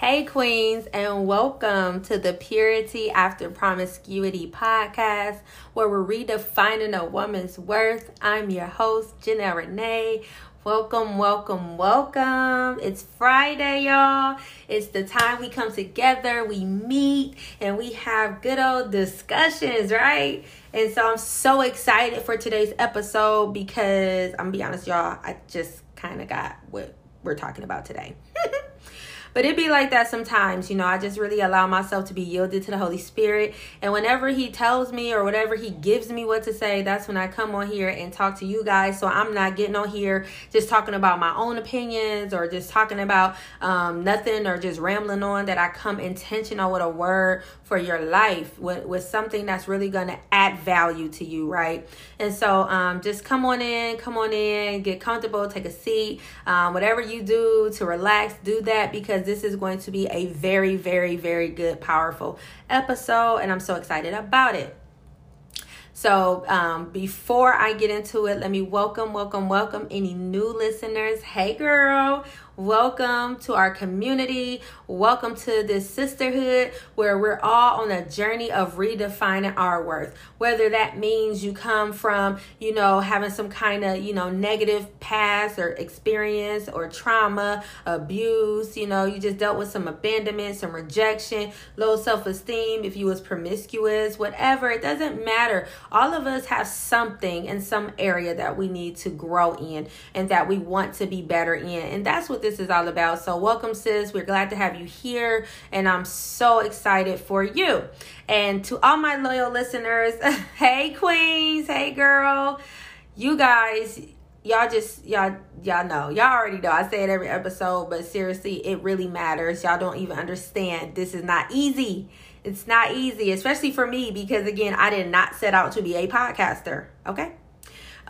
Hey, Queens, and welcome to the Purity After Promiscuity podcast, where we're redefining a woman's worth. I'm your host, Janelle Renee. Welcome, welcome, welcome. It's Friday, y'all. It's the time we come together, we meet, and we have good old discussions, right? And so I'm so excited for today's episode because I'm gonna be honest, y'all, I just kind of got what we're talking about today. But it be like that sometimes, you know. I just really allow myself to be yielded to the Holy Spirit. And whenever He tells me or whatever He gives me what to say, that's when I come on here and talk to you guys. So I'm not getting on here just talking about my own opinions or just talking about um, nothing or just rambling on. That I come intentional with a word for your life, with, with something that's really going to add value to you, right? And so um, just come on in, come on in, get comfortable, take a seat. Um, whatever you do to relax, do that because this is going to be a very, very, very good, powerful episode, and I'm so excited about it. So, um, before I get into it, let me welcome, welcome, welcome any new listeners. Hey, girl, Welcome to our community. Welcome to this sisterhood where we're all on a journey of redefining our worth. Whether that means you come from, you know, having some kind of, you know, negative past or experience or trauma, abuse, you know, you just dealt with some abandonment, some rejection, low self-esteem, if you was promiscuous, whatever, it doesn't matter. All of us have something in some area that we need to grow in and that we want to be better in. And that's what this this is all about. So, welcome, sis. We're glad to have you here, and I'm so excited for you. And to all my loyal listeners, hey, queens, hey, girl, you guys y'all just y'all y'all know. Y'all already know. I say it every episode but seriously it really matters. Y'all don't even understand. This is not easy. It's not easy especially for me because again i did not set out to be a podcaster okay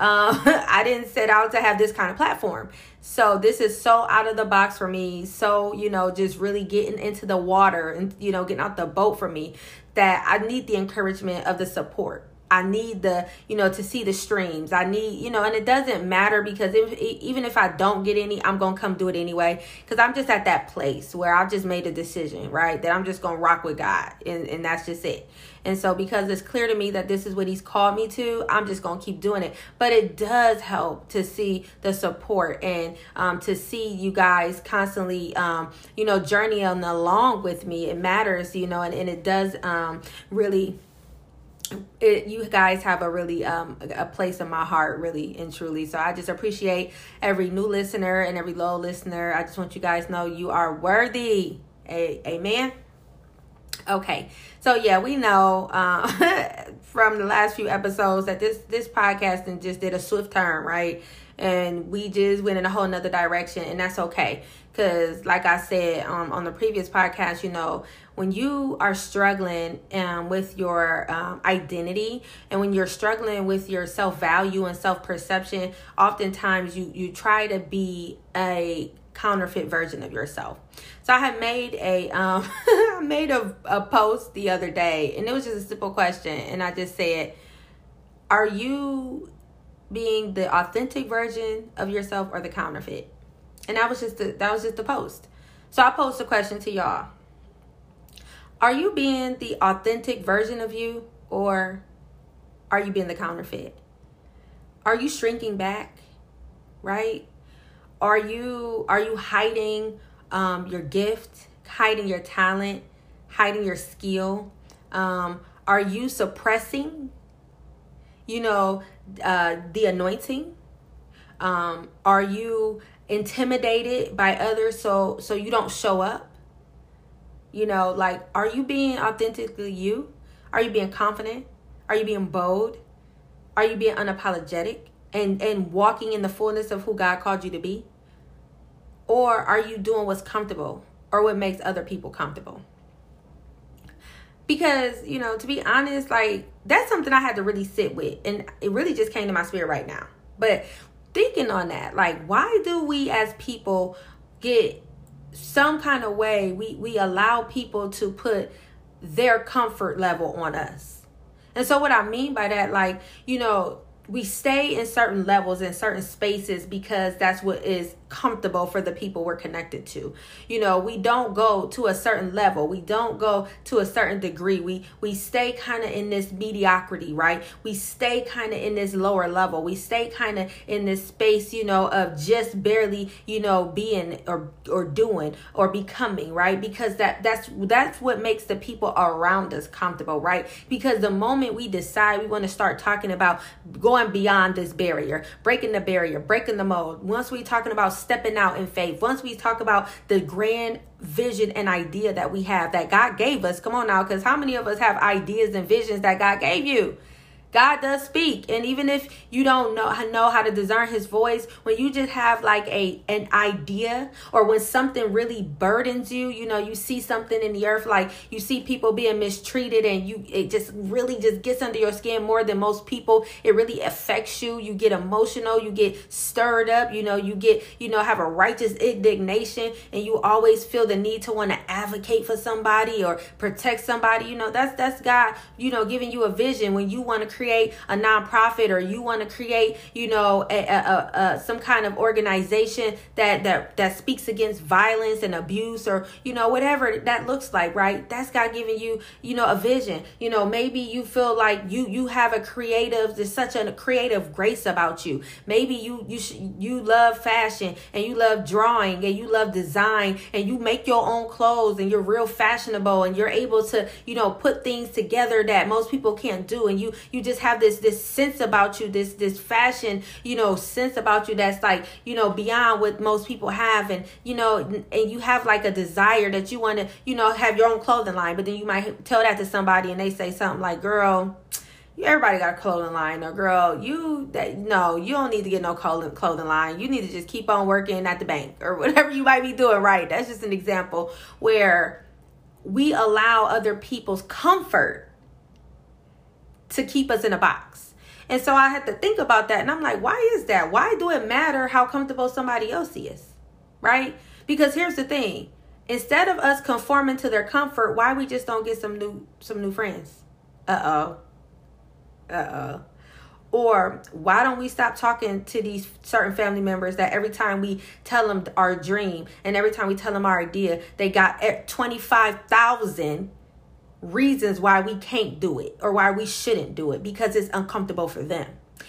um, I didn't set out to have this kind of platform. So this is so out of the box for me. So, you know, just really getting into the water and, you know, getting out the boat for me that I need the encouragement of the support. I need the, you know, to see the streams. I need, you know, and it doesn't matter because if, even if I don't get any, I'm going to come do it anyway. Because I'm just at that place where I've just made a decision, right? That I'm just going to rock with God. And, and that's just it. And so, because it's clear to me that this is what He's called me to, I'm just going to keep doing it. But it does help to see the support and um, to see you guys constantly, um, you know, journeying along with me. It matters, you know, and, and it does um, really it, you guys have a really um a place in my heart really and truly so i just appreciate every new listener and every low listener i just want you guys know you are worthy a- amen okay. So yeah we know uh, from the last few episodes that this this podcasting just did a swift turn right? And we just went in a whole nother direction and that's okay. Because like i said um, on the previous podcast you know when you are struggling um, with your um, identity and when you're struggling with your self-value and self-perception oftentimes you you try to be a counterfeit version of yourself so i had made a um i made a, a post the other day and it was just a simple question and i just said are you being the authentic version of yourself or the counterfeit and that was just the, that was just the post so i posed a question to y'all are you being the authentic version of you or are you being the counterfeit? Are you shrinking back? Right? Are you are you hiding um, your gift, hiding your talent, hiding your skill? Um, are you suppressing, you know, uh, the anointing? Um, are you intimidated by others so so you don't show up? You know, like, are you being authentically you? Are you being confident? Are you being bold? Are you being unapologetic and, and walking in the fullness of who God called you to be? Or are you doing what's comfortable or what makes other people comfortable? Because, you know, to be honest, like, that's something I had to really sit with. And it really just came to my spirit right now. But thinking on that, like, why do we as people get some kind of way we we allow people to put their comfort level on us. And so what I mean by that like, you know, we stay in certain levels in certain spaces because that's what is comfortable for the people we're connected to. You know, we don't go to a certain level. We don't go to a certain degree. We we stay kind of in this mediocrity, right? We stay kind of in this lower level. We stay kind of in this space, you know, of just barely, you know, being or or doing or becoming, right? Because that that's that's what makes the people around us comfortable, right? Because the moment we decide we want to start talking about going beyond this barrier, breaking the barrier, breaking the mold, once we talking about stepping out in faith, once we talk about the grand vision and idea that we have that God gave us, come on now, because how many of us have ideas and visions that God gave you? God does speak. And even if you don't know, know how to discern his voice, when you just have like a an idea or when something really burdens you, you know, you see something in the earth like you see people being mistreated and you it just really just gets under your skin more than most people. It really affects you. You get emotional, you get stirred up, you know, you get, you know, have a righteous indignation and you always feel the need to want to advocate for somebody or protect somebody. You know, that's that's God, you know, giving you a vision when you want to create a nonprofit or you want to create, you know, a, a, a, some kind of organization that that that speaks against violence and abuse or you know whatever that looks like, right? That's God giving you, you know, a vision. You know, maybe you feel like you you have a creative, there's such a creative grace about you. Maybe you you sh- you love fashion and you love drawing and you love design and you make your own clothes and you're real fashionable and you're able to, you know, put things together that most people can't do and you you just just have this this sense about you, this this fashion, you know, sense about you that's like, you know, beyond what most people have. And you know, and you have like a desire that you want to, you know, have your own clothing line, but then you might tell that to somebody and they say something like, "Girl, everybody got a clothing line or girl you that no you don't need to get no clothing clothing line. You need to just keep on working at the bank or whatever you might be doing right? That's just an example where we allow other people's comfort to keep us in a box. And so I had to think about that. And I'm like, why is that? Why do it matter how comfortable somebody else is? Right? Because here's the thing. Instead of us conforming to their comfort, why we just don't get some new some new friends? Uh-oh. Uh-oh. Or why don't we stop talking to these certain family members that every time we tell them our dream and every time we tell them our idea, they got 25,000 reasons why we can't do it or why we shouldn't do it because it's uncomfortable for them.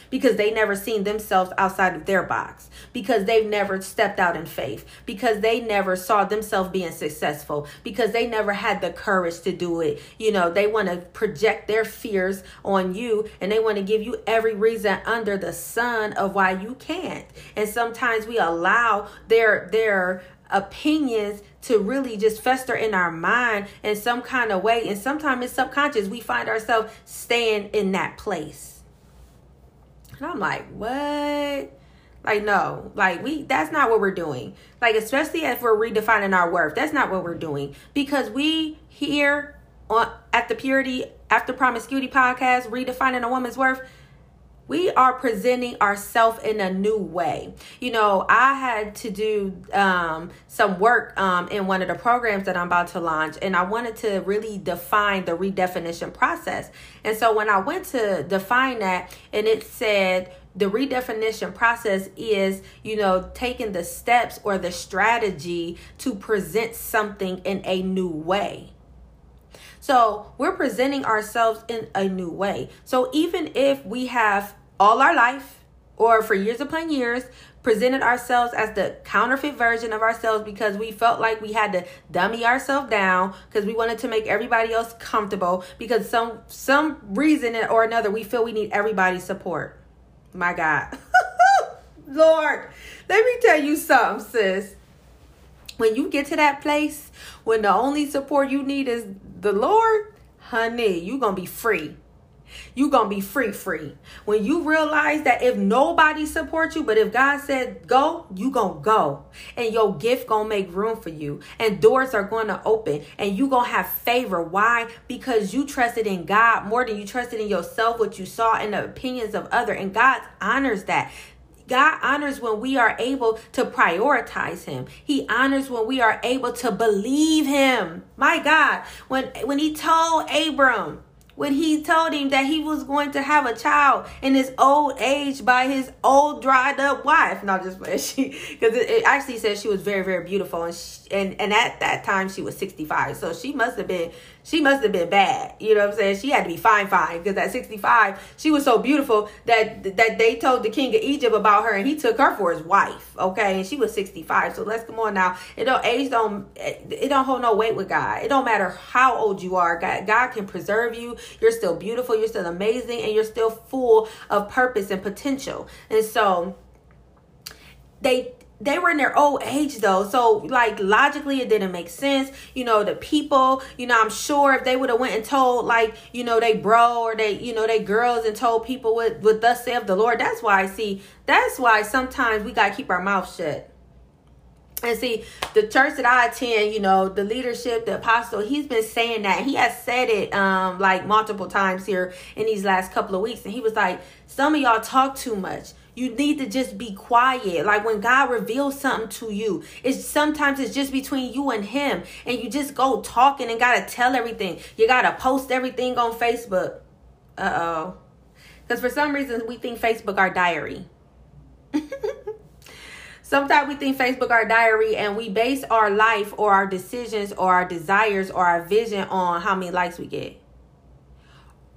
Because they never seen themselves outside of their box. Because they've never stepped out in faith. Because they never saw themselves being successful. Because they never had the courage to do it. You know they want to project their fears on you. And they want to give you every reason under the sun of why you can't. And sometimes we allow their their opinions to really just fester in our mind in some kind of way. And sometimes it's subconscious. We find ourselves staying in that place. And I'm like, what? Like, no, like, we, that's not what we're doing. Like, especially if we're redefining our worth, that's not what we're doing. Because we here on, at the Purity After Promiscuity podcast, redefining a woman's worth, we are presenting ourselves in a new way. You know, I had to do um, some work um, in one of the programs that I'm about to launch, and I wanted to really define the redefinition process. And so when I went to define that, and it said, the redefinition process is you know taking the steps or the strategy to present something in a new way so we're presenting ourselves in a new way. So even if we have all our life or for years upon years presented ourselves as the counterfeit version of ourselves because we felt like we had to dummy ourselves down because we wanted to make everybody else comfortable because some some reason or another we feel we need everybody's support. My god. Lord let me tell you something sis. When you get to that place when the only support you need is the lord honey you gonna be free you gonna be free free. When you realize that if nobody supports you but if god said go you gonna go. And your gift gonna make room for you. And doors are gonna open. And you gonna have favor. Why? Because you trusted in god more than you trusted in yourself what you saw in the opinions of other. And god honors that. God honors when we are able to prioritize him. He honors when we are able to believe him. My God, when when he told Abram, when he told him that he was going to have a child in his old age by his old dried up wife. Not just but she, because it, it, actually says she was very very beautiful, and she, and and at that time she was sixty five, so she must have been she must have been bad. You know what I'm saying? She had to be fine, fine, because at 65, she was so beautiful that that they told the king of Egypt about her, and he took her for his wife. Okay, and she was 65. So let's come on now. It don't age don't it don't hold no weight with God. It don't matter how old you are. God, God can preserve you. You're still beautiful. You're still amazing, and you're still full of purpose and potential. And so they they were in their old age though so like logically it didn't make sense you know the people you know i'm sure if they would have went and told like you know they bro or they you know they girls and told people what what thus saith the lord that's why i see that's why sometimes we gotta keep our mouth shut and see, the church that I attend, you know, the leadership, the apostle, he's been saying that. He has said it um like multiple times here in these last couple of weeks. And he was like, Some of y'all talk too much. You need to just be quiet. Like when God reveals something to you, it's sometimes it's just between you and him. And you just go talking and gotta tell everything. You gotta post everything on Facebook. Uh-oh. Because for some reason we think Facebook our diary. Sometimes we think Facebook our diary and we base our life or our decisions or our desires or our vision on how many likes we get.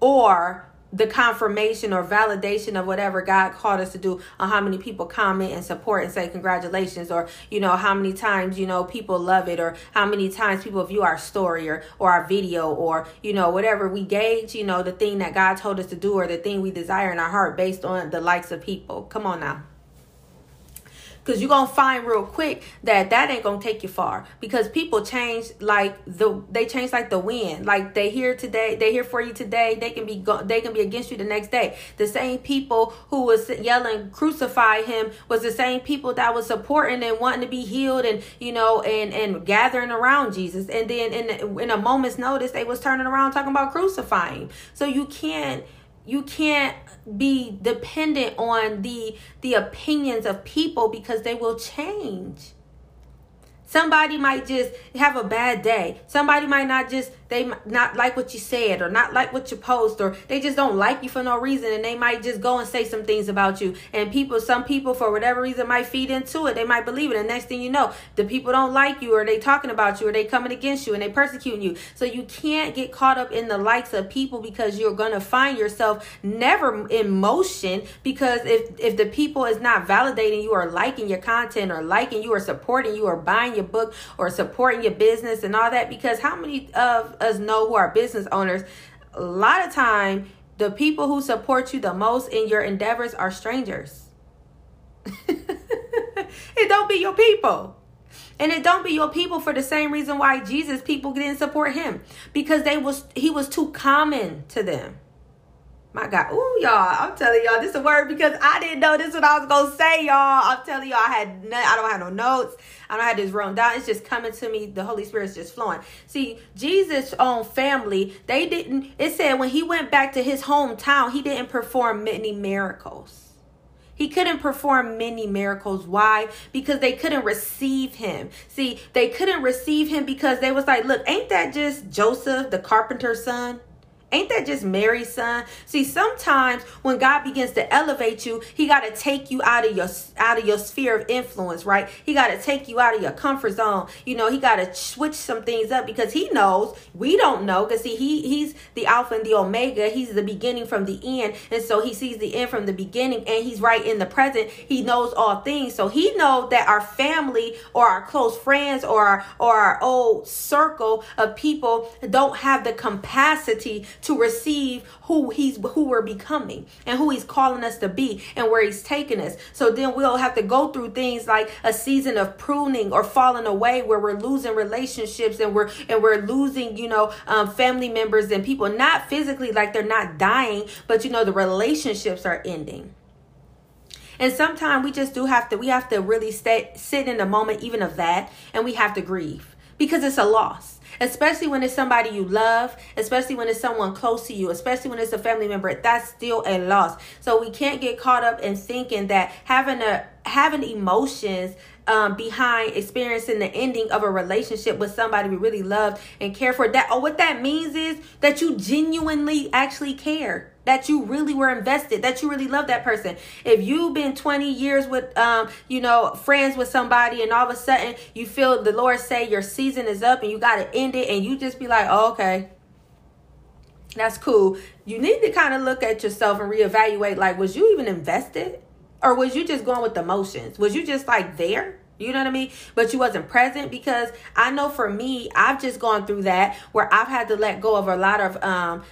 Or the confirmation or validation of whatever God called us to do on how many people comment and support and say congratulations or you know how many times you know people love it or how many times people view our story or or our video or you know whatever we gauge you know the thing that God told us to do or the thing we desire in our heart based on the likes of people. Come on now because you're gonna find real quick that that ain't gonna take you far. Because people change like the they change like the wind. Like they here today they here for you today. They can be go, they can be against you the next day. The same people who was yelling crucify him was the same people that was supporting and wanting to be healed and you know and and gathering around jesus. And then in in a moment's notice they was turning around talking about crucifying so you can't you can't be dependent on the the opinions of people because they will change Somebody might just have a bad day. Somebody might not just they might not like what you said or not like what you post or they just don't like you for no reason and they might just go and say some things about you. And people some people for whatever reason might feed into it. They might believe it. And next thing you know, the people don't like you or they talking about you or they coming against you and they persecuting you. So you can't get caught up in the likes of people because you're gonna find yourself never in motion because if if the people is not validating you or liking your content or liking you or supporting you or buying your your book or supporting your business and all that because how many of us know who are business owners? A lot of time the people who support you the most in your endeavors are strangers. It don't be your people. And it don't be your people for the same reason why jesus people didn't support him because they was he was too common to them my God. Ooh, y'all. I'm telling y'all this is a word because I didn't know this what I was gonna say, y'all. I'm telling y'all I had no, I don't have no notes. I don't have this written down. It's just coming to me. The Holy Spirit's just flowing. See, Jesus' own family, they didn't, it said when he went back to his hometown, he didn't perform many miracles. He couldn't perform many miracles. Why? Because they couldn't receive him. See, they couldn't receive him because they was like, look, ain't that just Joseph, the carpenter's son? Ain't that just Mary's son? See, sometimes when God begins to elevate you, he got to take you out of your out of your sphere of influence, right? He got to take you out of your comfort zone. You know, he got to switch some things up because he knows we don't know because see he he's the alpha and the omega. He's the beginning from the end. And so he sees the end from the beginning and he's right in the present. He knows all things. So he knows that our family or our close friends or our, or our old circle of people don't have the capacity to receive who he's who we're becoming and who he's calling us to be and where he's taking us. So then we'll have to go through things like a season of pruning or falling away where we're losing relationships and we're and we're losing, you know, um, family members and people not physically like they're not dying, but you know the relationships are ending. And sometimes we just do have to we have to really stay sit in the moment even of that and we have to grieve because it's a loss especially when it's somebody you love, especially when it's someone close to you, especially when it's a family member. That's still a loss. So we can't get caught up in thinking that having a having emotions um, behind experiencing the ending of a relationship with somebody we really loved and care for. That, or what that means is that you genuinely actually care that you really were invested that you really love that person. If you've been 20 years with um you know friends with somebody and all of a sudden you feel the lord say your season is up and you got to end it and you just be like oh, okay. That's cool. You need to kind of look at yourself and reevaluate like was you even invested? Or was you just going with the motions was you just like there? You know what I mean? But you wasn't present because I know for me, I've just gone through that where I've had to let go of a lot of um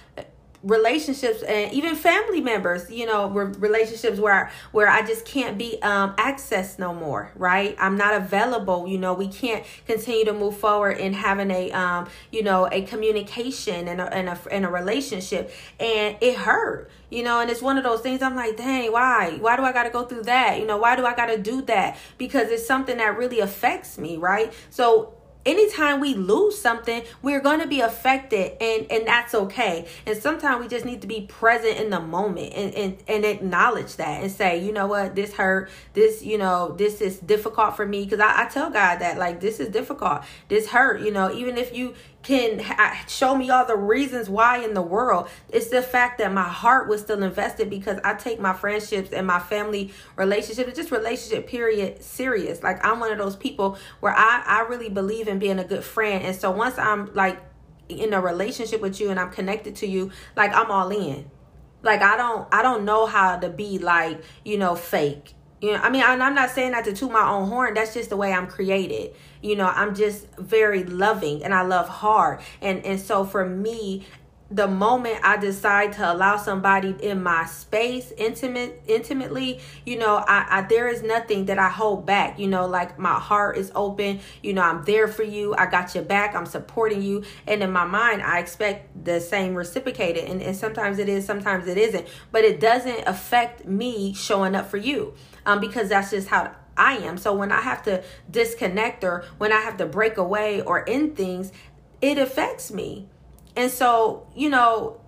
relationships and even family members you know relationships where where i just can't be um accessed no more right? I'm not available you know we can't continue to move forward in having a um you know a communication and a, and a, and a relationship. And it hurt you know and it's one of those things i'm like dang why? Why do i gotta go through that? You know why do i gotta do that? Because it's something that really affects me right? So anytime we lose something we're going to be affected and and that's okay. And sometimes we just need to be present in the moment and, and and acknowledge that and say you know what? This hurt. This you know this is difficult for me. Because I, I tell god that like this is difficult. This hurt. You know even if you can ha- show me all the reasons why in the world. It's the fact that my heart was still invested because I take my friendships and my family relationships, just relationship period, serious. Like I'm one of those people where I, I really believe in being a good friend. And so once I'm like in a relationship with you and I'm connected to you, like I'm all in. Like I don't I don't know how to be like, you know, fake you know, I mean, I'm not saying that to toot my own horn. That's just the way I'm created. You know, I'm just very loving and I love hard. And and so for me, the moment I decide to allow somebody in my space intimate intimately, you know, I, I, there is nothing that I hold back. You know, like my heart is open, you know, I'm there for you, I got your back, I'm supporting you. And in my mind I expect the same reciprocated. And, and sometimes it is, sometimes it isn't. But it doesn't affect me showing up for you um, because that's just how I am. So when I have to disconnect or when I have to break away or end things, it affects me. And so, you know,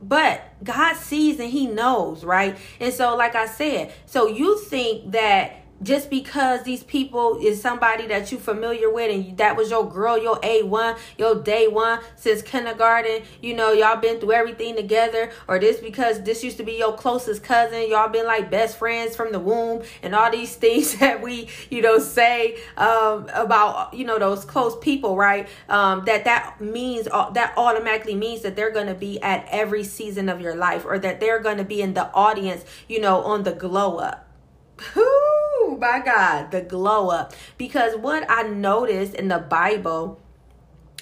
but God sees and He knows, right? And so, like I said, so you think that just because these people is somebody that you familiar with and that was your girl your a1 your day one since kindergarten you know y'all been through everything together or this because this used to be your closest cousin y'all been like best friends from the womb and all these things that we you know say um, about you know those close people right? Um, that that means that automatically means that they're to be at every season of your life or that they're to be in the audience you know on the glow up my God, the glow up. Because what I noticed in the Bible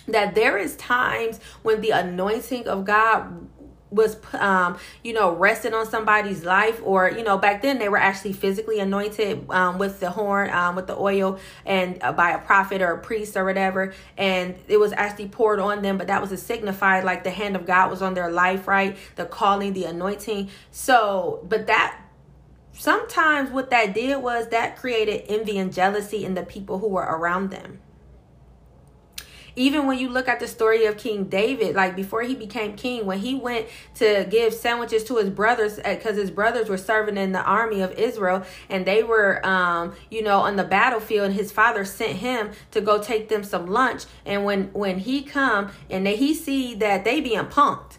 that there is times when the anointing of God was um you know rested on somebody's life or you know back then they were actually physically anointed um with the horn um with the oil and uh, by a prophet or a priest or whatever. And it was actually poured on them but that was a signified like the hand of God was on their life right? The calling the anointing. So but that sometimes what that did was that created envy and jealousy in the people who were around them. Even when you look at the story of King David, like before he became king, when he went to give sandwiches to his brothers, because uh, his brothers were serving in the army of Israel and they were, um, you know, on the battlefield, and his father sent him to go take them some lunch. And when when he come and they, he see that they being punked.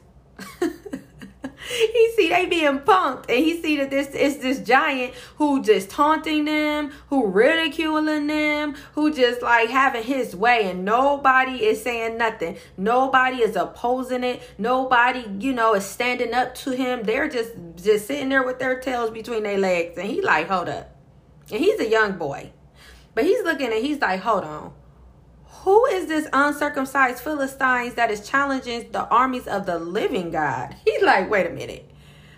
he see they being punked and he see that this is this giant who just taunting them who ridiculing them who just like having his way and nobody is saying nothing. Nobody is opposing it. Nobody you know is standing up to him. They're just just sitting there with their tails between their legs and he like hold up. And he's a young boy but he's looking and he's like hold on who is this uncircumcised Philistines that is challenging the armies of the living God? He's like, wait a minute.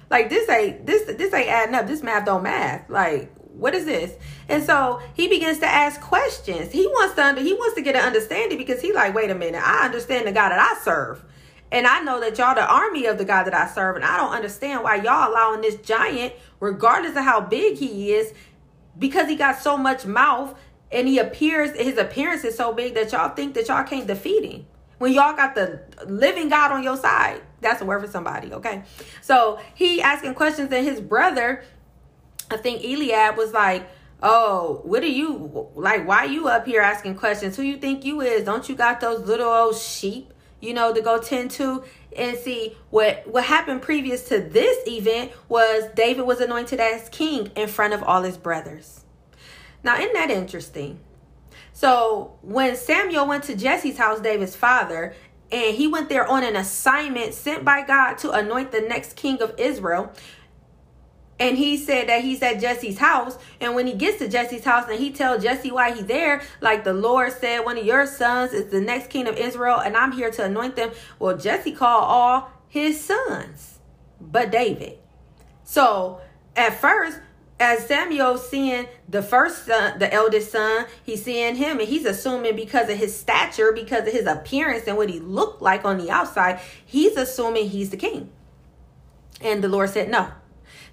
Like this ain't this this ain't adding up. This math don't math. Like, what is this? And so he begins to ask questions. He wants to under, he wants to get an understanding because he like, wait a minute, I understand the God that I serve. And I know that y'all the army of the God that I serve. And I don't understand why y'all allowing this giant, regardless of how big he is, because he got so much mouth, and he appears his appearance is so big that y'all think that y'all can't defeat him when y'all got the living god on your side that's a word for somebody okay so he asking questions and his brother i think eliab was like Oh, what are you like? Why you up here asking questions? Who you think you is? Don't you got those little old sheep, you know, to go tend to? And see what what happened previous to this event was David was anointed as king in front of all his brothers. Now, isn't that interesting? So when Samuel went to Jesse's house, David's father, and he went there on an assignment sent by God to anoint the next king of Israel. And he said that he's at Jesse's house. And when he gets to Jesse's house and he tells Jesse why he's there, like the Lord said, one of your sons is the next king of Israel, and I'm here to anoint them. Well, Jesse called all his sons, but David. So at first, as Samuel seeing the first son, the eldest son, he's seeing him and he's assuming because of his stature, because of his appearance and what he looked like on the outside, he's assuming he's the king. And the Lord said, No,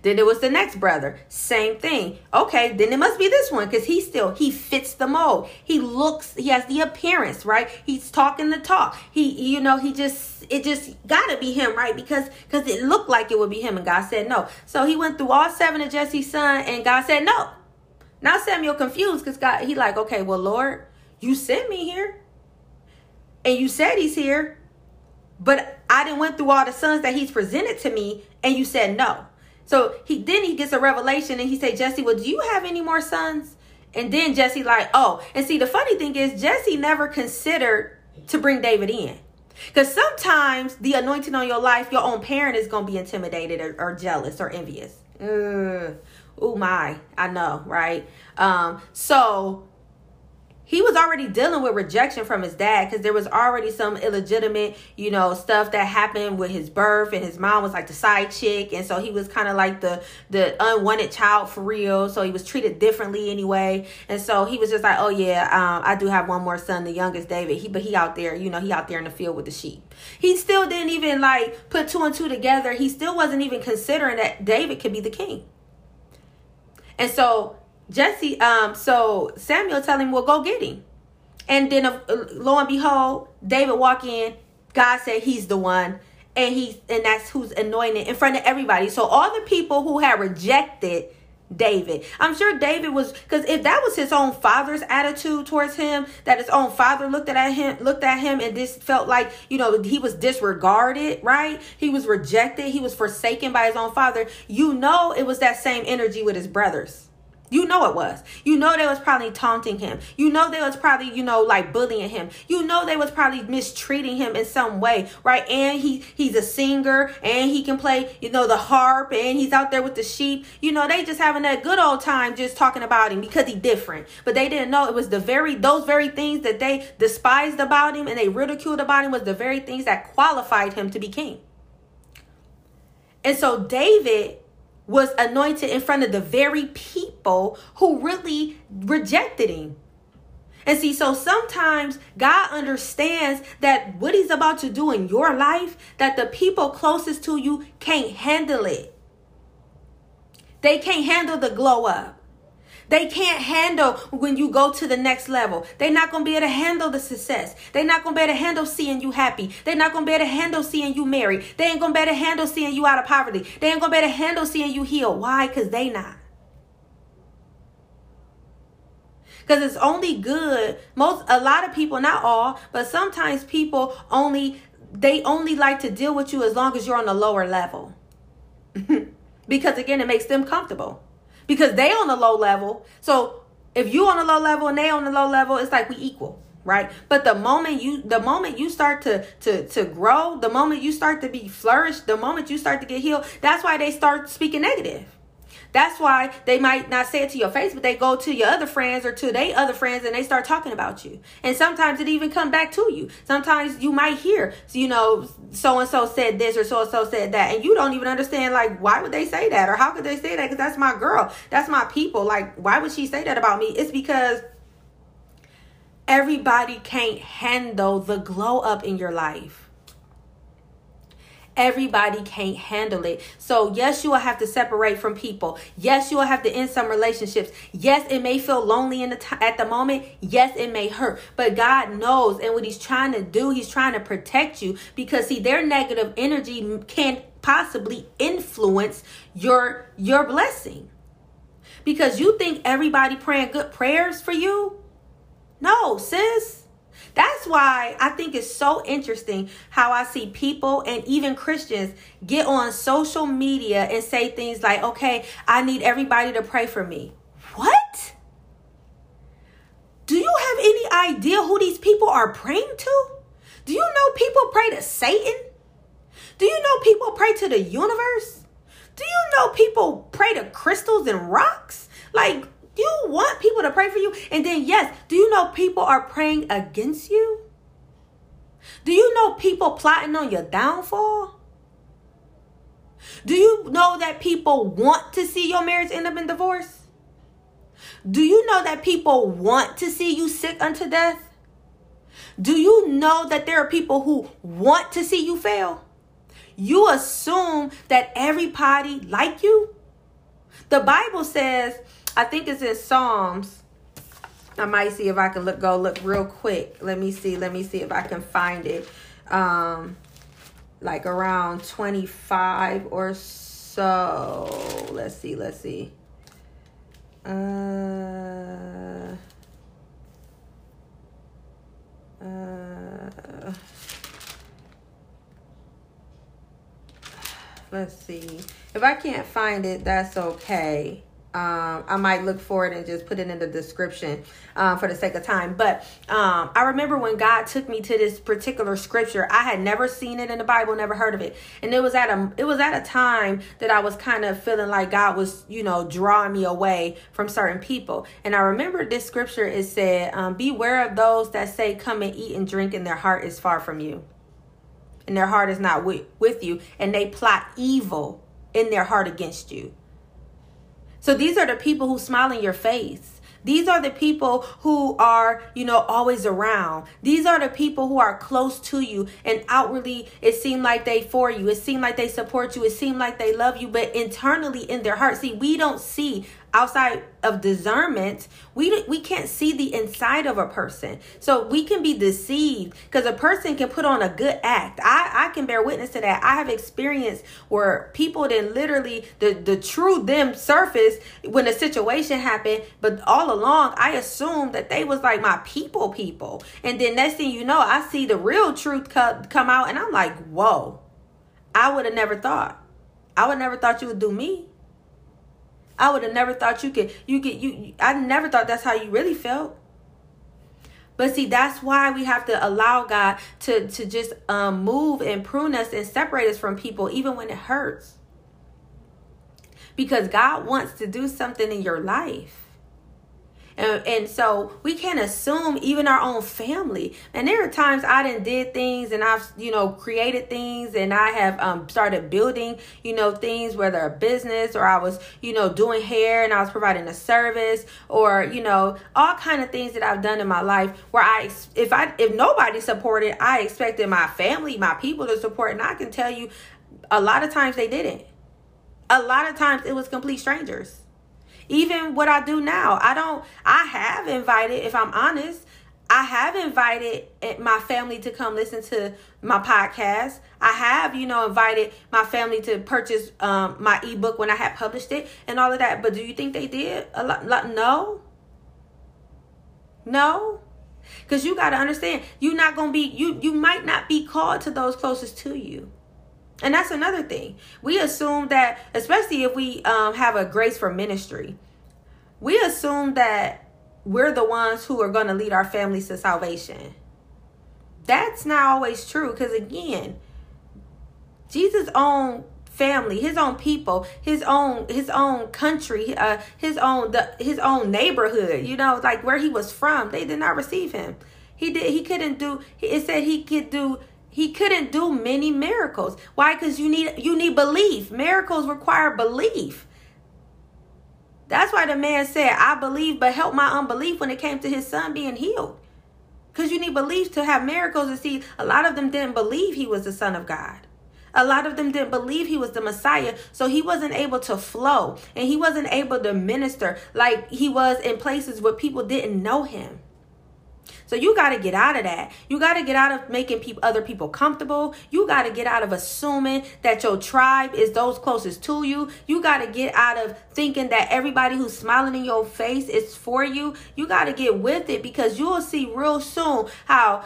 then it was the next brother, same thing. Okay, then it must be this one because he still he fits the mold. He looks, he has the appearance, right? He's talking the talk. He, you know, he just it just gotta be him, right? Because because it looked like it would be him, and God said no. So he went through all seven of Jesse's son, and God said no. Now Samuel confused because God he like, okay, well, Lord, you sent me here, and you said he's here, but I didn't went through all the sons that he's presented to me, and you said no. So he then he gets a revelation and he say, Jesse, well, do you have any more sons? And then Jesse like, oh, and see the funny thing is Jesse never considered to bring David in. Because sometimes the anointing on your life, your own parent is gonna be intimidated or, or jealous or envious. Oh my, I know, right? Um, so he was already dealing with rejection from his dad because there was already some illegitimate, you know, stuff that happened with his birth, and his mom was like the side chick, and so he was kind of like the the unwanted child for real. So he was treated differently anyway, and so he was just like, oh yeah, um, I do have one more son, the youngest David. He but he out there, you know, he out there in the field with the sheep. He still didn't even like put two and two together. He still wasn't even considering that David could be the king. And so Jesse, um, so Samuel tell him, well, go get him. And then uh, lo and behold, David walk in. God said he's the one. And he's and that's who's anointed in front of everybody. So all the people who had rejected David. I'm sure David was because if that was his own father's attitude towards him, that his own father looked at him, looked at him, and this felt like you know he was disregarded, right? He was rejected, he was forsaken by his own father. You know, it was that same energy with his brothers. You know it was. You know they was probably taunting him. You know they was probably, you know, like bullying him. You know they was probably mistreating him in some way, right? And he he's a singer and he can play, you know, the harp and he's out there with the sheep. You know, they just having that good old time just talking about him because he different. But they didn't know it was the very those very things that they despised about him and they ridiculed about him was the very things that qualified him to be king. And so David was anointed in front of the very people who really rejected him. And see, so sometimes God understands that what He's about to do in your life, that the people closest to you can't handle it. They can't handle the glow up. They can't handle when you go to the next level. They're not going to be able to handle the success. They're not going to be able to handle seeing you happy. They're not going to be able to handle seeing you married. They ain't going to be able to handle seeing you out of poverty. They ain't going to be able to handle seeing you healed. Why? Because they not. because it's only good most a lot of people not all but sometimes people only they only like to deal with you as long as you're on a lower level because again it makes them comfortable because they on the low level. So if you on a low level and they on the low level, it's like we equal right but the moment you the moment you start to to to grow the moment you start to be flourished the moment you start to get healed that's why they start speaking negative that's why they might not say it to your face, but they go to your other friends or to their other friends and they start talking about you. And sometimes it even come back to you. Sometimes you might hear, you know, so and so said this or so and so said that, and you don't even understand like why would they say that or how could they say that? Because that's my girl, that's my people. Like why would she say that about me? It's because everybody can't handle the glow up in your life. Everybody can't handle it. So, yes, you will have to separate from people. Yes, you will have to end some relationships. Yes, it may feel lonely in the t- at the moment. Yes, it may hurt. But God knows and what he's trying to do, he's trying to protect you because see their negative energy can possibly influence your your blessing. because you think everybody praying good prayers for you. No, sis. That's why I think it's so interesting how I see people and even Christians get on social media and say things like, okay, I need everybody to pray for me. What? Do you have any idea who these people are praying to? Do you know people pray to Satan? Do you know people pray to the universe? Do you know people pray to crystals and rocks? Like, you want people to pray for you? And then, yes, do you know people are praying against you? Do you know people plotting on your downfall? Do you know that people want to see your marriage end up in divorce? Do you know that people want to see you sick unto death? Do you know that there are people who want to see you fail? You assume that everybody like you? The Bible says I think it's in Psalms. I might see if I can look go look real quick. Let me see. Let me see if I can find it. Um like around 25 or so. Let's see. Let's see. Uh uh let's see. If I can't find it, that's okay um, I might look for it and just put it in the description um, for the sake of time. But um, I remember when God took me to this particular scripture, I had never seen it in the Bible, never heard of it, and it was at a it was at a time that I was kind of feeling like God was you know drawing me away from certain people. And I remember this scripture it said, um, "Beware of those that say, Come and eat and drink, and their heart is far from you, and their heart is not with, with you, and they plot evil in their heart against you." So these are the people who smile in your face. These are the people who are, you know, always around. These are the people who are close to you and outwardly it seemed like they for you. It seemed like they support you. It seemed like they love you, but internally in their heart, see, we don't see outside of discernment we we can't see the inside of a person. So we can be deceived because a person can put on a good act. I i can bear witness to that. I have experienced where people then literally the the true them surface when a situation happened but all along i assumed that they was like my people people. And then next thing you know i see the real truth come, come out and i'm like whoa. I would have never thought. I would never thought you would do me I would have never thought you could you could you I never thought that's how you really felt. But see, that's why we have to allow God to to just um, move and prune us and separate us from people, even when it hurts. Because God wants to do something in your life. And, and so we can't assume even our own family. And there are times I didn't did things and I've, you know, created things and I have um, started building, you know, things, whether a business or I was, you know, doing hair and I was providing a service or, you know, all kind of things that I've done in my life where I, if I, if nobody supported, I expected my family, my people to support. And I can tell you a lot of times they didn't. A lot of times it was complete strangers even what I do now, I don't, I have invited, if I'm honest, I have invited my family to come listen to my podcast. I have, you know, invited my family to purchase um, my ebook when I had published it and all of that. But do you think they did? A lot, lot no. No. Cuz you got to understand, you're not going to be you you might not be called to those closest to you. And that's another thing. We assume that, especially if we um, have a grace for ministry, we assume that we're the ones who are going to lead our families to salvation. That's not always true because, again, Jesus' own family, his own people, his own his own country, uh, his own the, his own neighborhood. You know, like where he was from, they did not receive him. He did. He couldn't do. It said he could do he couldn't do many miracles. Why? Because you need you need belief. Miracles require belief. That's why the man said, I believe, but help my unbelief when it came to his son being healed. Because you need belief to have miracles. And see, a lot of them didn't believe he was the son of God. A lot of them didn't believe he was the Messiah, so he wasn't able to flow and he wasn't able to minister like he was in places where people didn't know him. So you got to get out of that. You got to get out of making people other people comfortable. You got to get out of assuming that your tribe is those closest to you. You got to get out of thinking that everybody who's smiling in your face is for you. You got to get with it because you'll see real soon how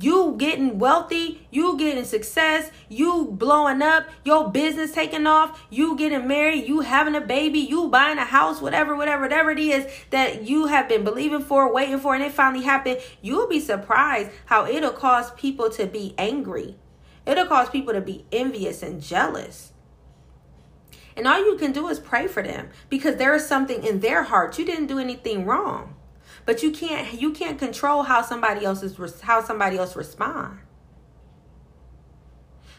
you getting wealthy, you getting success, you blowing up, your business taking off, you getting married, you having a baby, you buying a house, whatever, whatever, whatever it is that you have been believing for, waiting for, and it finally happened, you'll be surprised how it'll cause people to be angry. It'll cause people to be envious and jealous. And all you can do is pray for them because there is something in their heart. You didn't do anything wrong but you can't you can't control how somebody else is how somebody else respond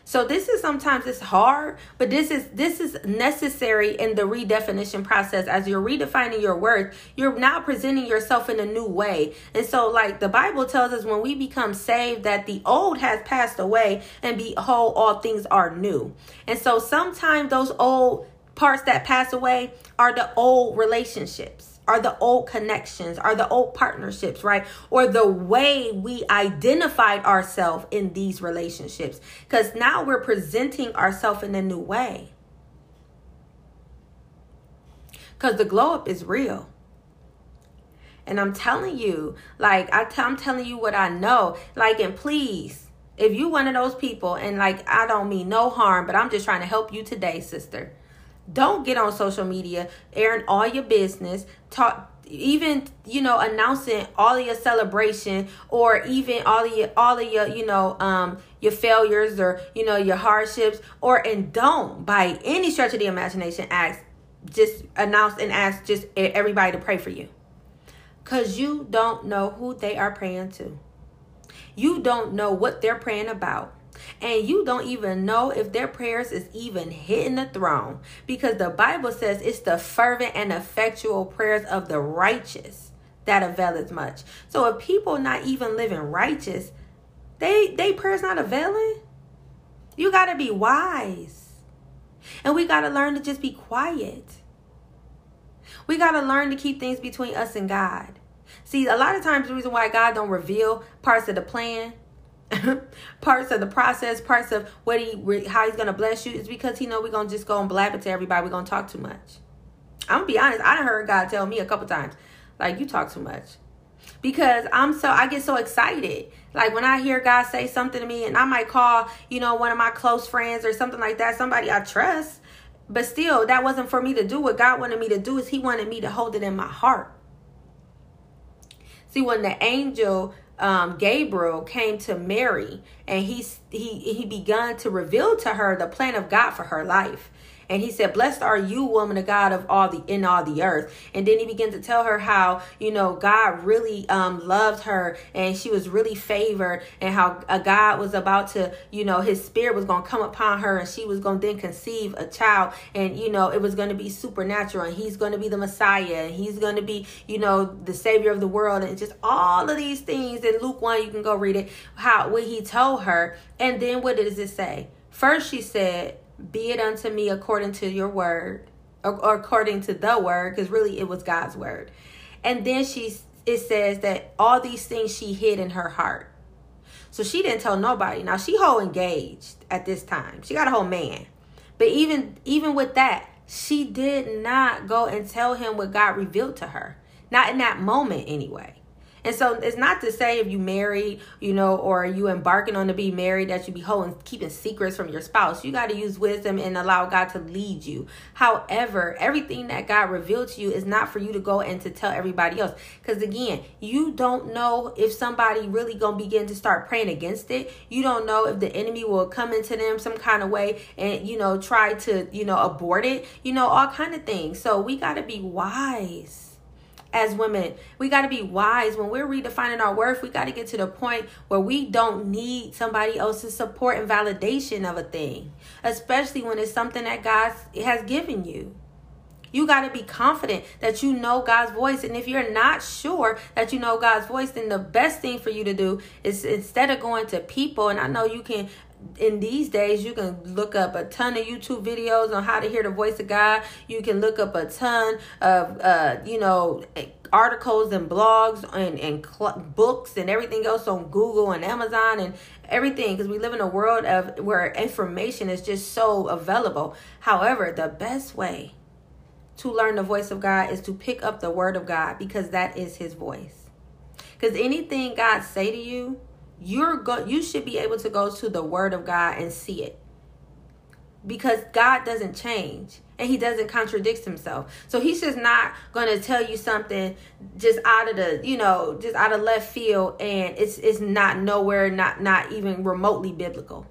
so this is sometimes it's hard, but this is this is necessary in the redefinition process. As you're redefining your worth, you're now presenting yourself in a new way. And so like the Bible tells us when we become saved that the old has passed away and behold all things are new. And so sometimes those old parts that pass away are the old relationships are the old connections, are the old partnerships, right? Or the way we identified ourselves in these relationships. Because now we're presenting ourselves in a new way. Because the glow up is real. And I'm telling you, like I t- I'm telling you what I know. Like, and please, if you one of those people, and like I don't mean no harm, but I'm just trying to help you today, sister don't get on social media airing all your business, talk even you know announcing all of your celebration or even all of your all of your you know um your failures or you know your hardships or and don't by any stretch of the imagination ask just announce and ask just everybody to pray for you. Because you don't know who they are praying to. You don't know what they're praying about and you don't even know if their prayers is even hitting the throne because the Bible says it's the fervent and effectual prayers of the righteous that availeth much. So if people not even living righteous, they they prayers not availing. You got to be wise. And we got to learn to just be quiet. We got to learn to keep things between us and God. See, a lot of times the reason why God don't reveal parts of the plan parts of the process, parts of what he how he's gonna bless you is because he know we're gonna just go and blab it to everybody. We're gonna talk too much. I'm gonna be honest. I done heard God tell me a couple times, like you talk too much, because I'm so I get so excited. Like when I hear God say something to me, and I might call you know one of my close friends or something like that, somebody I trust. But still, that wasn't for me to do. What God wanted me to do is He wanted me to hold it in my heart. See, when the angel um, Gabriel came to Mary and he, he, he began to reveal to her the plan of God for her life. And he said, Blessed are you, woman of God of all the in all the earth. And then he began to tell her how, you know, God really um loved her and she was really favored and how a God was about to, you know, his spirit was gonna come upon her and she was gonna then conceive a child and you know it was gonna be supernatural and he's gonna be the Messiah and he's gonna be, you know, the savior of the world and just all of these things in Luke 1, you can go read it, how what he told her. And then what does it say? First she said, be it unto me according to your word or, or according to the word because really it was god's word. And then she it says that all these things she hid in her heart. So she didn't tell nobody. Now she whole engaged at this time. She got a whole man. But even even with that she did not go and tell him what god revealed to her. Not in that moment anyway and so it's not to say if you married, you know, or you embarking on to be married that you be holding keeping secrets from your spouse. You got to use wisdom and allow God to lead you. However, everything that God revealed to you is not for you to go and to tell everybody else. Because again, you don't know if somebody really gonna begin to start praying against it. You don't know if the enemy will come into them some kind of way and you know try to you know abort it. You know all kind of things. So we got to be wise as women. We got to be wise when we're redefining our worth. We got to get to the point where we don't need somebody else's support and validation of a thing, especially when it's something that God has given you. You got to be confident that you know God's voice. And if you're not sure that you know God's voice, then the best thing for you to do is instead of going to people, and I know you can in these days you can look up a ton of youtube videos on how to hear the voice of god. You can look up a ton of uh you know articles and blogs and, and cl- books and everything else on google and amazon and everything because we live in a world of where information is just so available. However the best way to learn the voice of god is to pick up the word of god because that is his voice. Because anything god say to you you're go you should be able to go to the word of God and see it. Because God doesn't change and he doesn't contradict himself. So he's just not going to tell you something just out of the, you know, just out of left field and it's it's not nowhere not not even remotely biblical.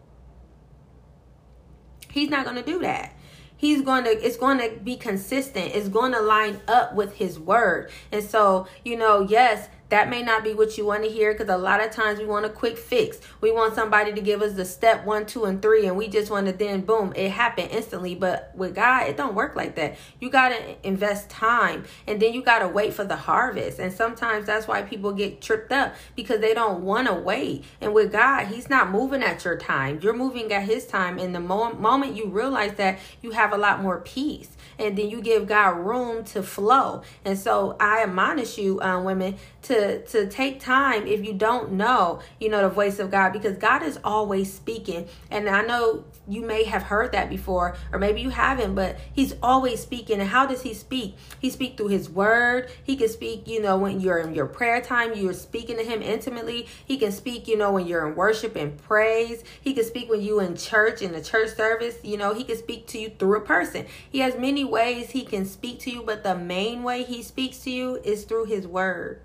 He's not going to do that he's going to it's going to be consistent it's going to line up with his word and so you know yes that may not be what you want to hear because a lot of times we want a quick fix. We want somebody to give us the step one, two, and three, and we just want to then boom, it happened instantly. But with God, it don't work like that. You gotta invest time and then you gotta wait for the harvest. And sometimes that's why people get tripped up because they don't want to wait. And with God, He's not moving at your time. You're moving at His time. And the mo- moment you realize that, you have a lot more peace and then you give God room to flow. And so I admonish you, uh, women, to to take time if you don't know, you know, the voice of God because God is always speaking. And I know you may have heard that before, or maybe you haven't, but He's always speaking. And how does He speak? He speak through His Word. He can speak, you know, when you're in your prayer time, you're speaking to Him intimately. He can speak, you know, when you're in worship and praise. He can speak when you in church in the church service. You know, He can speak to you through a person. He has many ways He can speak to you, but the main way He speaks to you is through His Word.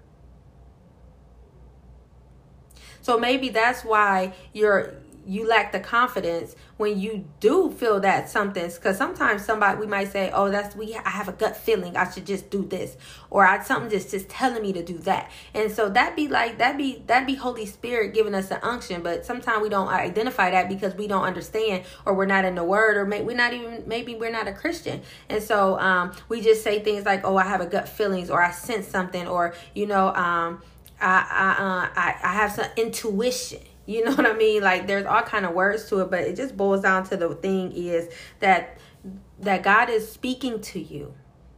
So maybe that's why you're you lack the confidence when you do feel that something's because sometimes somebody we might say oh that's we i have a gut feeling i should just do this or i something just just telling me to do that. And so that be like that be that be holy spirit giving us an unction but sometimes we don't identify that because we don't understand or we're not in the word or maybe we're not even maybe we're not a christian. And so um we just say things like oh i have a gut feelings or i sense something or you know um I I uh, I, I have some intuition. You know what I mean? Like there's all kind of words to it, but it just boils down to the thing is that that God is speaking to you.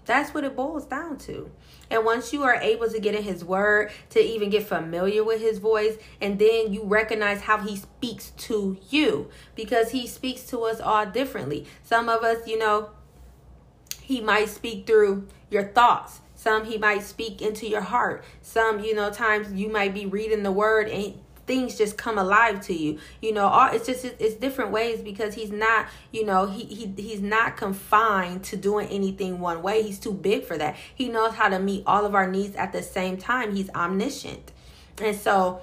That's what it boils down to. And once you are able to get in his word, to even get familiar with his voice, and then you recognize how he speaks to you because he speaks to us all differently. Some of us, you know, he might speak through your thoughts. Some he might speak into your heart. Some, you know, times you might be reading the word and things just come alive to you. You know all it's just it's different ways because he's not you know he, he he's not confined to doing anything one way. He's too big for that. He knows how to meet all of our needs at the same time. He's omniscient. And so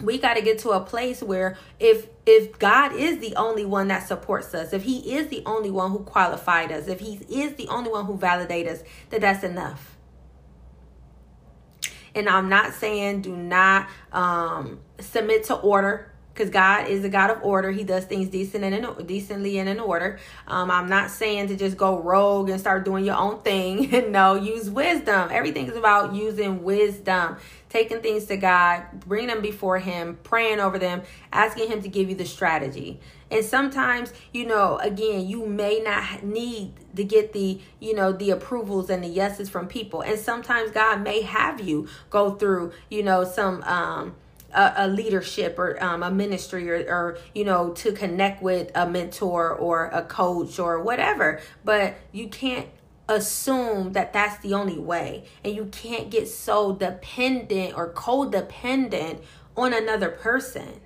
we got to get to a place where if if God is the only one that supports us, if he is the only one who qualified us, if he is the only one who validates us, that that's enough. And I'm not saying do not um, submit to order because God is a God of order. He does things decent and in, decently and in order. Um, I'm not saying to just go rogue and start doing your own thing. no, use wisdom. Everything is about using wisdom, taking things to God, bringing them before Him, praying over them, asking Him to give you the strategy. And sometimes, you know, again, you may not need to get the, you know, the approvals and the yeses from people. And sometimes God may have you go through, you know, some um a, a leadership or um, a ministry or, or you know to connect with a mentor or a coach or whatever but you can't assume that that's the only way and you can't get so dependent or codependent on another person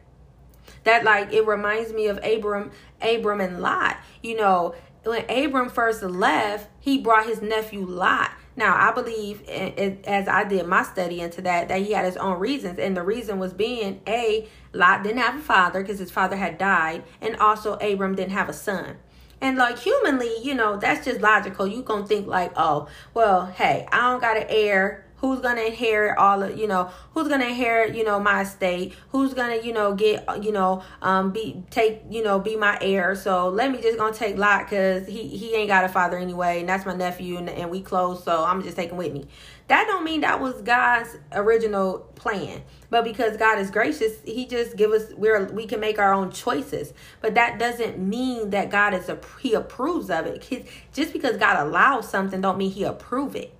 that like it reminds me of abram abram and lot you know when abram first left he brought his nephew lot now, I believe, as I did my study into that, that he had his own reasons. And the reason was being A, Lot didn't have a father because his father had died. And also, Abram didn't have a son. And like humanly, you know, that's just logical. You gonna think like, oh, well, hey, I don't got an heir who's to inherit all of you know who's to inherit you know my estate who's to you know get you know um be take you know be my heir so let me just gonna take lot because he he ain't got a father anyway and that's my nephew and, and we close so i'm just taking with me That don't mean that was God's original plan. But because God is gracious, he just give us we're we can make our own choices. But that doesn't mean that God is a he approves of it. Just because God allows something don't mean he approve it.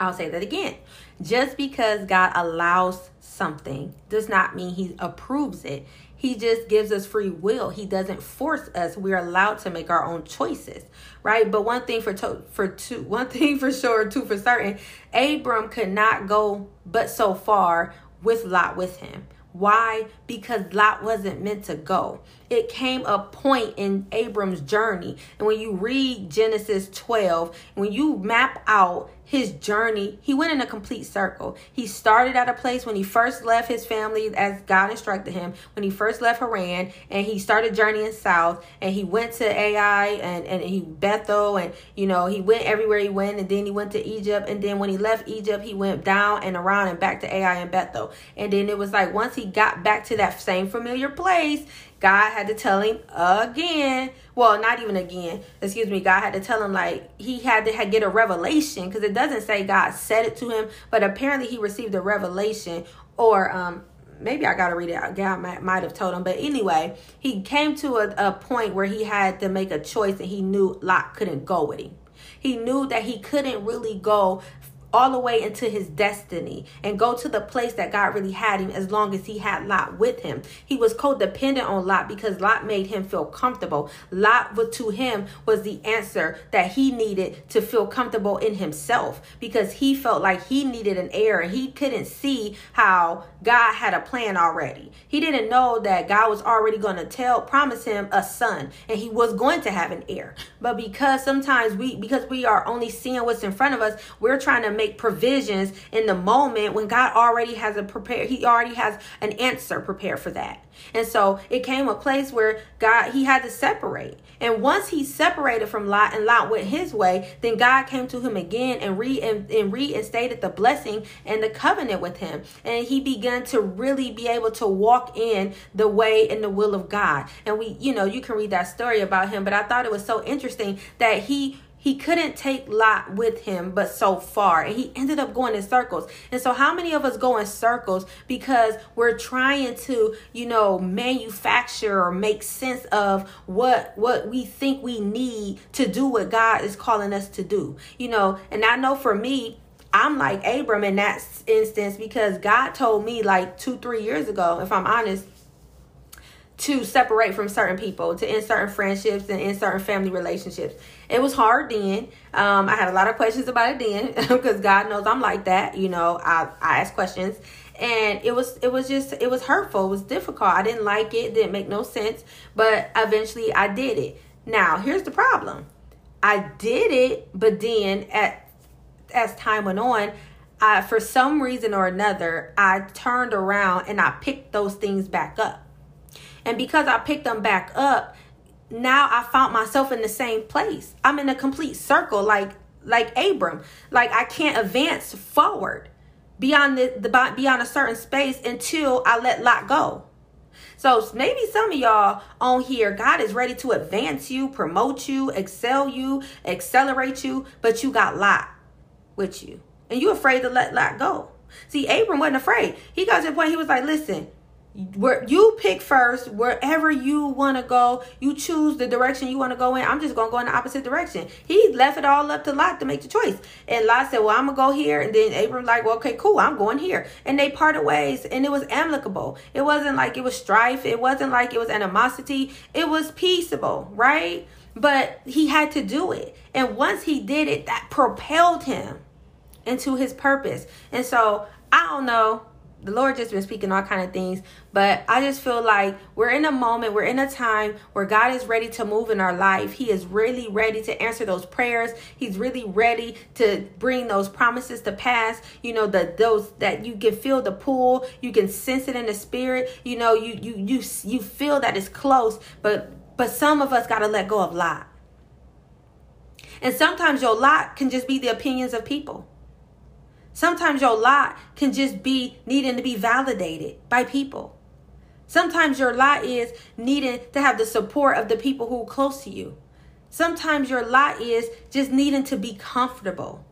I'll say that again. Just because God allows something does not mean he approves it. He just gives us free will. He doesn't force us. We're allowed to make our own choices, right? But one thing for to, for two, one thing for sure, two for certain, Abram could not go but so far with Lot with him. Why? Because Lot wasn't meant to go. It came a point in Abram's journey. And when you read Genesis 12, when you map out his journey, he went in a complete circle. He started at a place when he first left his family as God instructed him, when he first left Haran, and he started journeying south, and he went to Ai and, and he Bethel, and you know, he went everywhere he went, and then he went to Egypt, and then when he left Egypt, he went down and around and back to Ai and Bethel. And then it was like once he got back to that same familiar place, God had to tell him again. Well, not even again. Excuse me. God had to tell him like he had to get a revelation because it doesn't say God said it to him, but apparently he received a revelation or um maybe I gotta read it out. God might, might have told him, but anyway, he came to a, a point where he had to make a choice, and he knew Lot couldn't go with him. He knew that he couldn't really go all the way into his destiny and go to the place that God really had him as long as he had Lot with him. He was codependent on Lot because Lot made him feel comfortable. Lot was, to him was the answer that he needed to feel comfortable in himself because he felt like he needed an heir and he couldn't see how God had a plan already. He didn't know that God was already going to tell promise him a son and he was going to have an heir. But because sometimes we because we are only seeing what's in front of us, we're trying to make provisions in the moment when God already has a prepared, He already has an answer prepared for that. And so it came a place where God, He had to separate. And once He separated from Lot and Lot went his way, then God came to him again and, re, and, and reinstated the blessing and the covenant with him. And he began to really be able to walk in the way and the will of God. And we, you know, you can read that story about him, but I thought it was so interesting that he he couldn't take Lot with him but so far. And he ended up going in circles. And so how many of us go in circles because we're trying to you know manufacture or make sense of what what we think we need to do what God is calling us to do you know? And I know for me I'm like Abram in that instance because God told me like two, three years ago, if I'm honest, to separate from certain people, to end certain friendships and end certain family relationships. It was hard then. Um, I had a lot of questions about it then because God knows I'm like that. You know, I, I ask questions and it was it was just it was hurtful. It was difficult. I didn't like it. Didn't make no sense. But eventually I did it. Now here's the problem. I did it, but then at as time went on, I for some reason or another I turned around and I picked those things back up. And because I picked them back up, now I found myself in the same place. I'm in a complete circle like like Abram. Like I can't advance forward beyond the, the beyond a certain space until I let Lot go. So maybe some of y'all on here, God is ready to advance you, promote you, excel you, accelerate you, but you got Lot with you. And you afraid to let Lot go. See, Abram wasn't afraid. He got to the point he was like, listen, where you pick first wherever you want to go you choose the direction you want to go in i'm just gonna go in the opposite direction. He left it all up to lot to make the choice. And lot said well i'm gonna go here and then abram like well okay cool i'm going here. And they parted ways and it was amicable. It wasn't like it was strife it wasn't like it was animosity. It was peaceable right? But he had to do it. And once he did it that propelled him into his purpose. And so i don't know the Lord just been speaking all kind of things, but I just feel like we're in a moment, we're in a time where God is ready to move in our life. He is really ready to answer those prayers. He's really ready to bring those promises to pass. You know, the those that you can feel the pull, you can sense it in the spirit. You know, you you you you feel that it's close, but but some of us got to let go of lot. And sometimes your lot can just be the opinions of people. Sometimes your lot can just be needing to be validated by people. Sometimes your lot is needing to have the support of the people who are close to you. Sometimes your lot is just needing to be comfortable.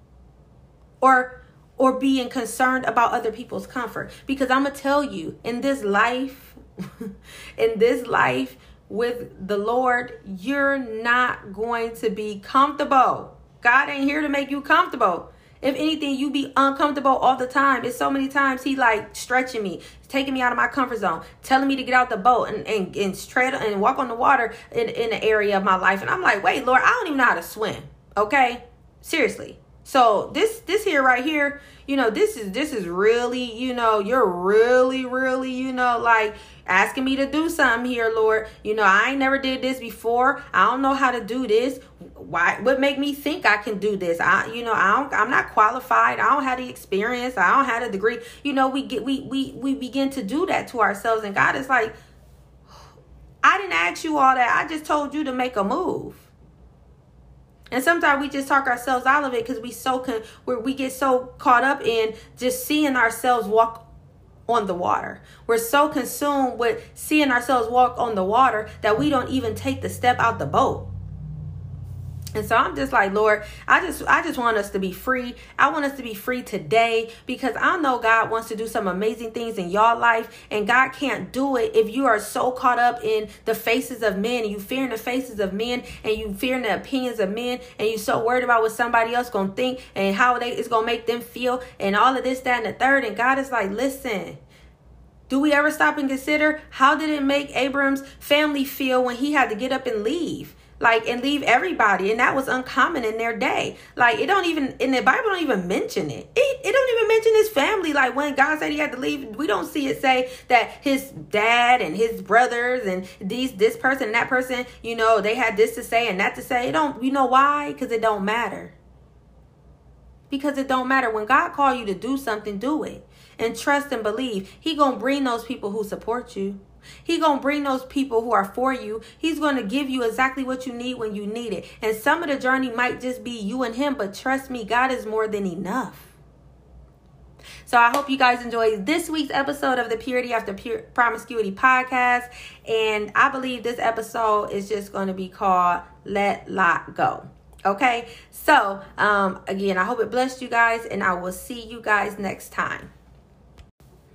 or or being concerned about other people's comfort because i'm gonna tell you in this life in this life with the lord you're not going to be comfortable god ain't here to make you comfortable if anything, you be uncomfortable all the time. It's so many times he like stretching me, taking me out of my comfort zone, telling me to get out the boat and and, and straight and walk on the water in in the area of my life. And I'm like, wait, Lord, I don't even know how to swim. Okay, seriously. So this this here right here, you know, this is this is really, you know, you're really, really, you know, like asking me to do something here, Lord. You know, I ain't never did this before. I don't know how to do this. Why what make me think I can do this? I you know, I don't I'm not qualified. I don't have the experience. I don't have a degree. You know, we get we we we begin to do that to ourselves and God is like I didn't ask you all that. I just told you to make a move. And sometimes we just talk ourselves out of it because we so can where we get so caught up in just seeing ourselves walk on the water. We're so consumed with seeing ourselves walk on the water that we don't even take the step out the boat. And so I'm just like, Lord, I just I just want us to be free. I want us to be free today because I know God wants to do some amazing things in your life and God can't do it if you are so caught up in the faces of men and you fearing the faces of men and you fearing the opinions of men and you so worried about what somebody else going to think and how they it's going to make them feel and all of this that and the third and God is like, "Listen, do we ever stop and consider how did it make Abram's family feel when he had to get up and leave? Like and leave everybody and that was uncommon in their day. Like it don't even in the bible don't even mention it. it it don't even mention his family. Like when god said he had to leave we don't see it say that his dad and his brothers and these this person and that person you know they had this to say and that to say. It don't you know why? Because it don't matter. Because it don't matter. When god call you to do something do it. And trust and believe. He gonna bring those people who support you he going to bring those people who are for you. He's going to give you exactly what you need when you need it. And some of the journey might just be you and him, but trust me, God is more than enough. So I hope you guys enjoyed this week's episode of the Purity After Pure Promiscuity podcast. And I believe this episode is just going to be called Let Lot Go. Okay, so um, again, I hope it blessed you guys, and I will see you guys next time.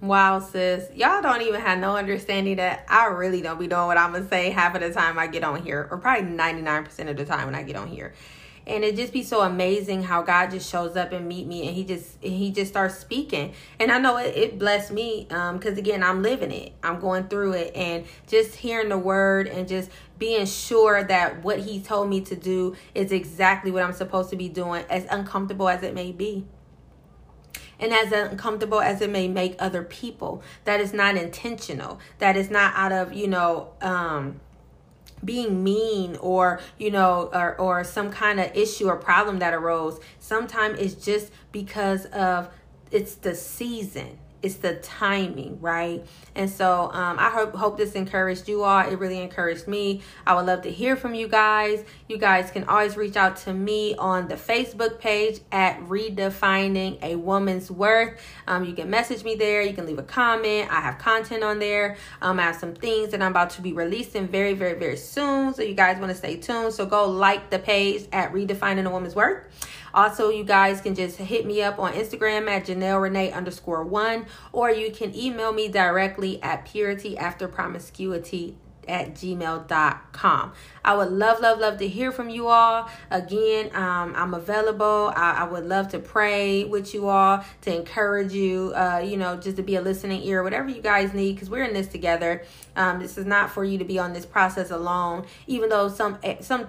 Wow, sis. Y'all don't even have no understanding that I really don't be doing what I'm to say half of the time I get on here, or probably 99% of the time when I get on here. And it just be so amazing how God just shows up and meet me and he just he just starts speaking. And I know it, it blessed me um because again I'm living it. I'm going through it and just hearing the word and just being sure that what he told me to do is exactly what I'm supposed to be doing as uncomfortable as it may be and as uncomfortable as it may make other people. That is not intentional. That is not out of, you know, um, being mean or you know or, or some kind of issue or problem that arose sometimes it's just because of it's the season it's the timing, right? And so um, I hope hope this encouraged you all. It really encouraged me. I would love to hear from you guys. You guys can always reach out to me on the Facebook page at Redefining a Woman's Worth. Um, you can message me there. You can leave a comment. I have content on there. Um, I have some things that I'm about to be releasing very, very, very soon. So you guys want to stay tuned. So go like the page at Redefining a Woman's Worth. Also, you guys can just hit me up on Instagram at Janelle Renee underscore one, or you can email me directly at purity after promiscuity at gmail.com. I would love, love, love to hear from you all. Again, um, I'm available. I, I, would love to pray with you all, to encourage you, uh, you know, just to be a listening ear, whatever you guys need, because we're in this together. Um, this is not for you to be on this process alone, even though some eh, some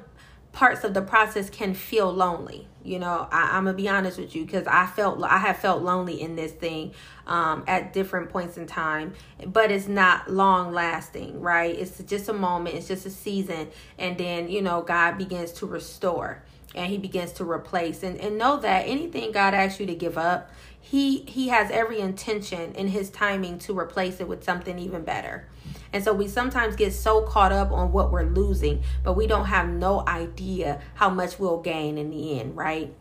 parts of the process can feel lonely. You know, I, am gonna be honest with you because I felt I have felt lonely in this thing um, at different points in time, but it's not long lasting, right? It's just a moment, it's just a season, and then you know God begins to restore and He begins to replace, and and know that anything God asks you to give up, He He has every intention in His timing to replace it with something even better. And so we sometimes get so caught up on what we're losing, but we don't have no idea how much we'll gain in the end, right?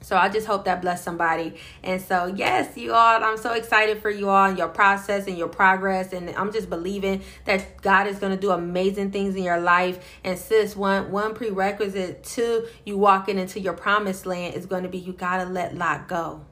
So I just hope that bless somebody. And so, yes, you all, I'm so excited for you all and your process and your progress. And I'm just believing that God is going to do amazing things in your life. And sis, one one prerequisite to you walking into your promised land is going to be you got to let Lot go.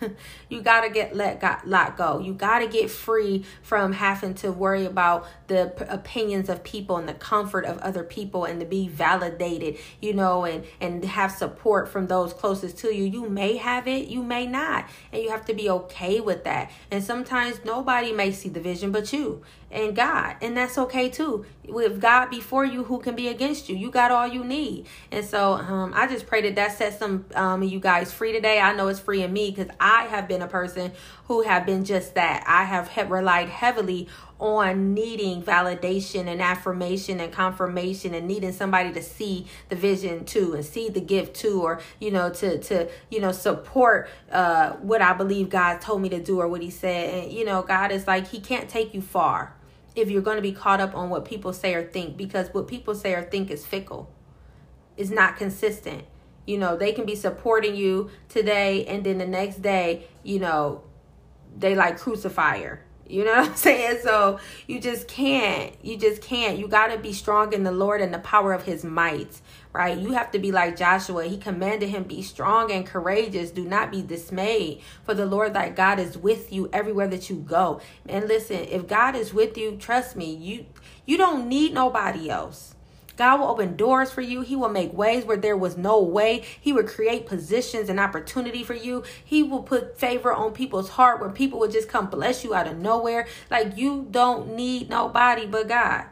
you got to get let God, let go. You got to get free from having to worry about the p- opinions of people and the comfort of other people and to be validated, you know, and and have support from those closest to you. You may have it, you may not, and you have to be okay with that. And sometimes nobody may see the vision but you and God, and that's okay too. With God before you, who can be against you? You got all you need, and so um, I just pray that that sets some um, you guys free today. I know it's free in me because I have been a person who have been just that. I have he- relied heavily on needing validation and affirmation and confirmation and needing somebody to see the vision too and see the gift too or you know to to you know support uh what I believe God told me to do or what he said and you know God is like he can't take you far if you're going to be caught up on what people say or think because what people say or think is fickle. It's not consistent. You know, they can be supporting you today and then the next day, you know, they like crucify her. You know what I'm saying? So you just can't. You just can't. You got to be strong in the Lord and the power of his might, right? You have to be like Joshua. He commanded him, be strong and courageous. Do not be dismayed, for the Lord thy God is with you everywhere that you go. And listen, if God is with you, trust me, you you don't need nobody else. God will open doors for you. He will make ways where there was no way. He will create positions and opportunity for you. He will put favor on people's heart where people will just come bless you out of nowhere. Like you don't need nobody but God.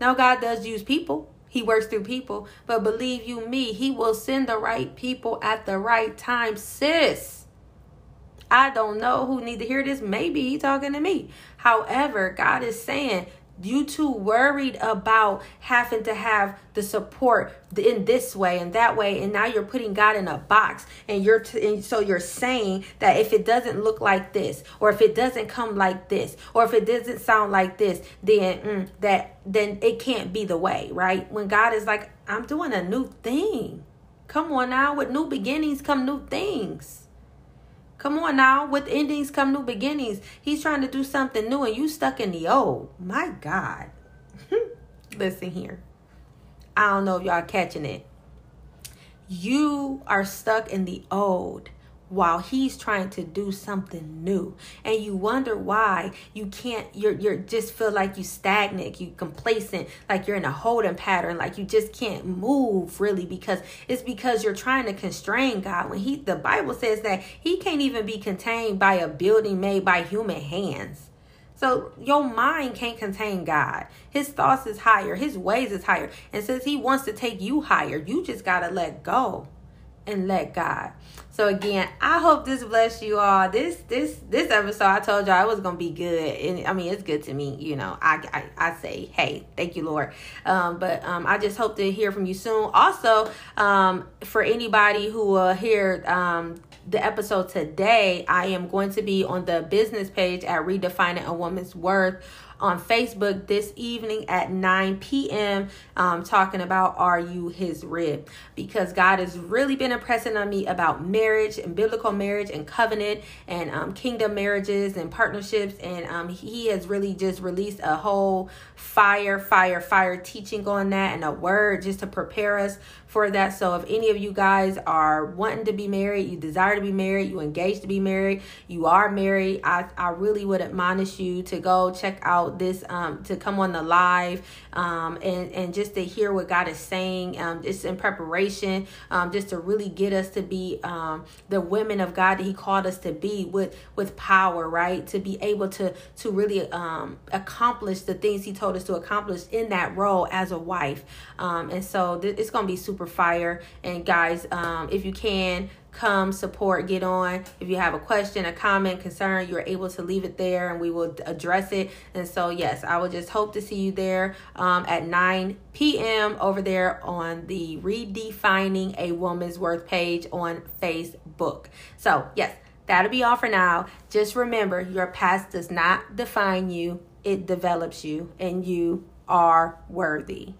Now, God does use people. He works through people. But believe you me, He will send the right people at the right time, sis. I don't know who need to hear this. Maybe he talking to me. However, God is saying you too worried about having to have the support in this way and that way and now you're putting god in a box and you're t- and so you're saying that if it doesn't look like this or if it doesn't come like this or if it doesn't sound like this then mm, that then it can't be the way right? When god is like i'm doing a new thing. Come on now with new beginnings come new things Come on now, with endings come new beginnings. He's trying to do something new and you stuck in the old. My God. Listen here. I don't know if y'all catching it. You are stuck in the old while he's trying to do something new and you wonder why you can't you're you're just feel like you stagnant you complacent like you're in a holding pattern like you just can't move really because it's because you're trying to constrain god when he the bible says that he can't even be contained by a building made by human hands so your mind can't contain God. His thoughts is higher. His ways is higher. And since he wants to take you higher, you just got to let go and let God. So again, I hope this bless you all. This this this episode, I told y'all it was gonna be good, and I mean it's good to me. You know, I I, I say, hey, thank you, Lord. Um, but um, I just hope to hear from you soon. Also, um, for anybody who will hear um the episode today, I am going to be on the business page at Redefining a Woman's Worth on Facebook this evening at 9 p.m. Um, talking about Are You His Rib? Because God has really been impressing on me about marriage and biblical marriage and covenant and um, kingdom marriages and partnerships. And um, He has really just released a whole fire, fire, fire teaching on that and a word just to prepare us for that. So if any of you guys are wanting to be married, you desire to be married, you engage to be married, you are married, I, I really would admonish you to go check out this, um, to come on the live um, and, and just to hear what God is saying, um, just in preparation, um, just to really get us to be um, the women of God that He called us to be with, with power, right? To be able to, to really um, accomplish the things He told us to accomplish in that role as a wife. Um, and so th- it's going to be super fire. And guys, um, if you can, come support get on. If you have a question a comment concern you're able to leave it there and we will address it. And so yes i would just hope to see you there um, at 9 p.m over there on the redefining a woman's worth page on facebook. So yes that'll be all for now. Just remember your past does not define you. It develops you and you are worthy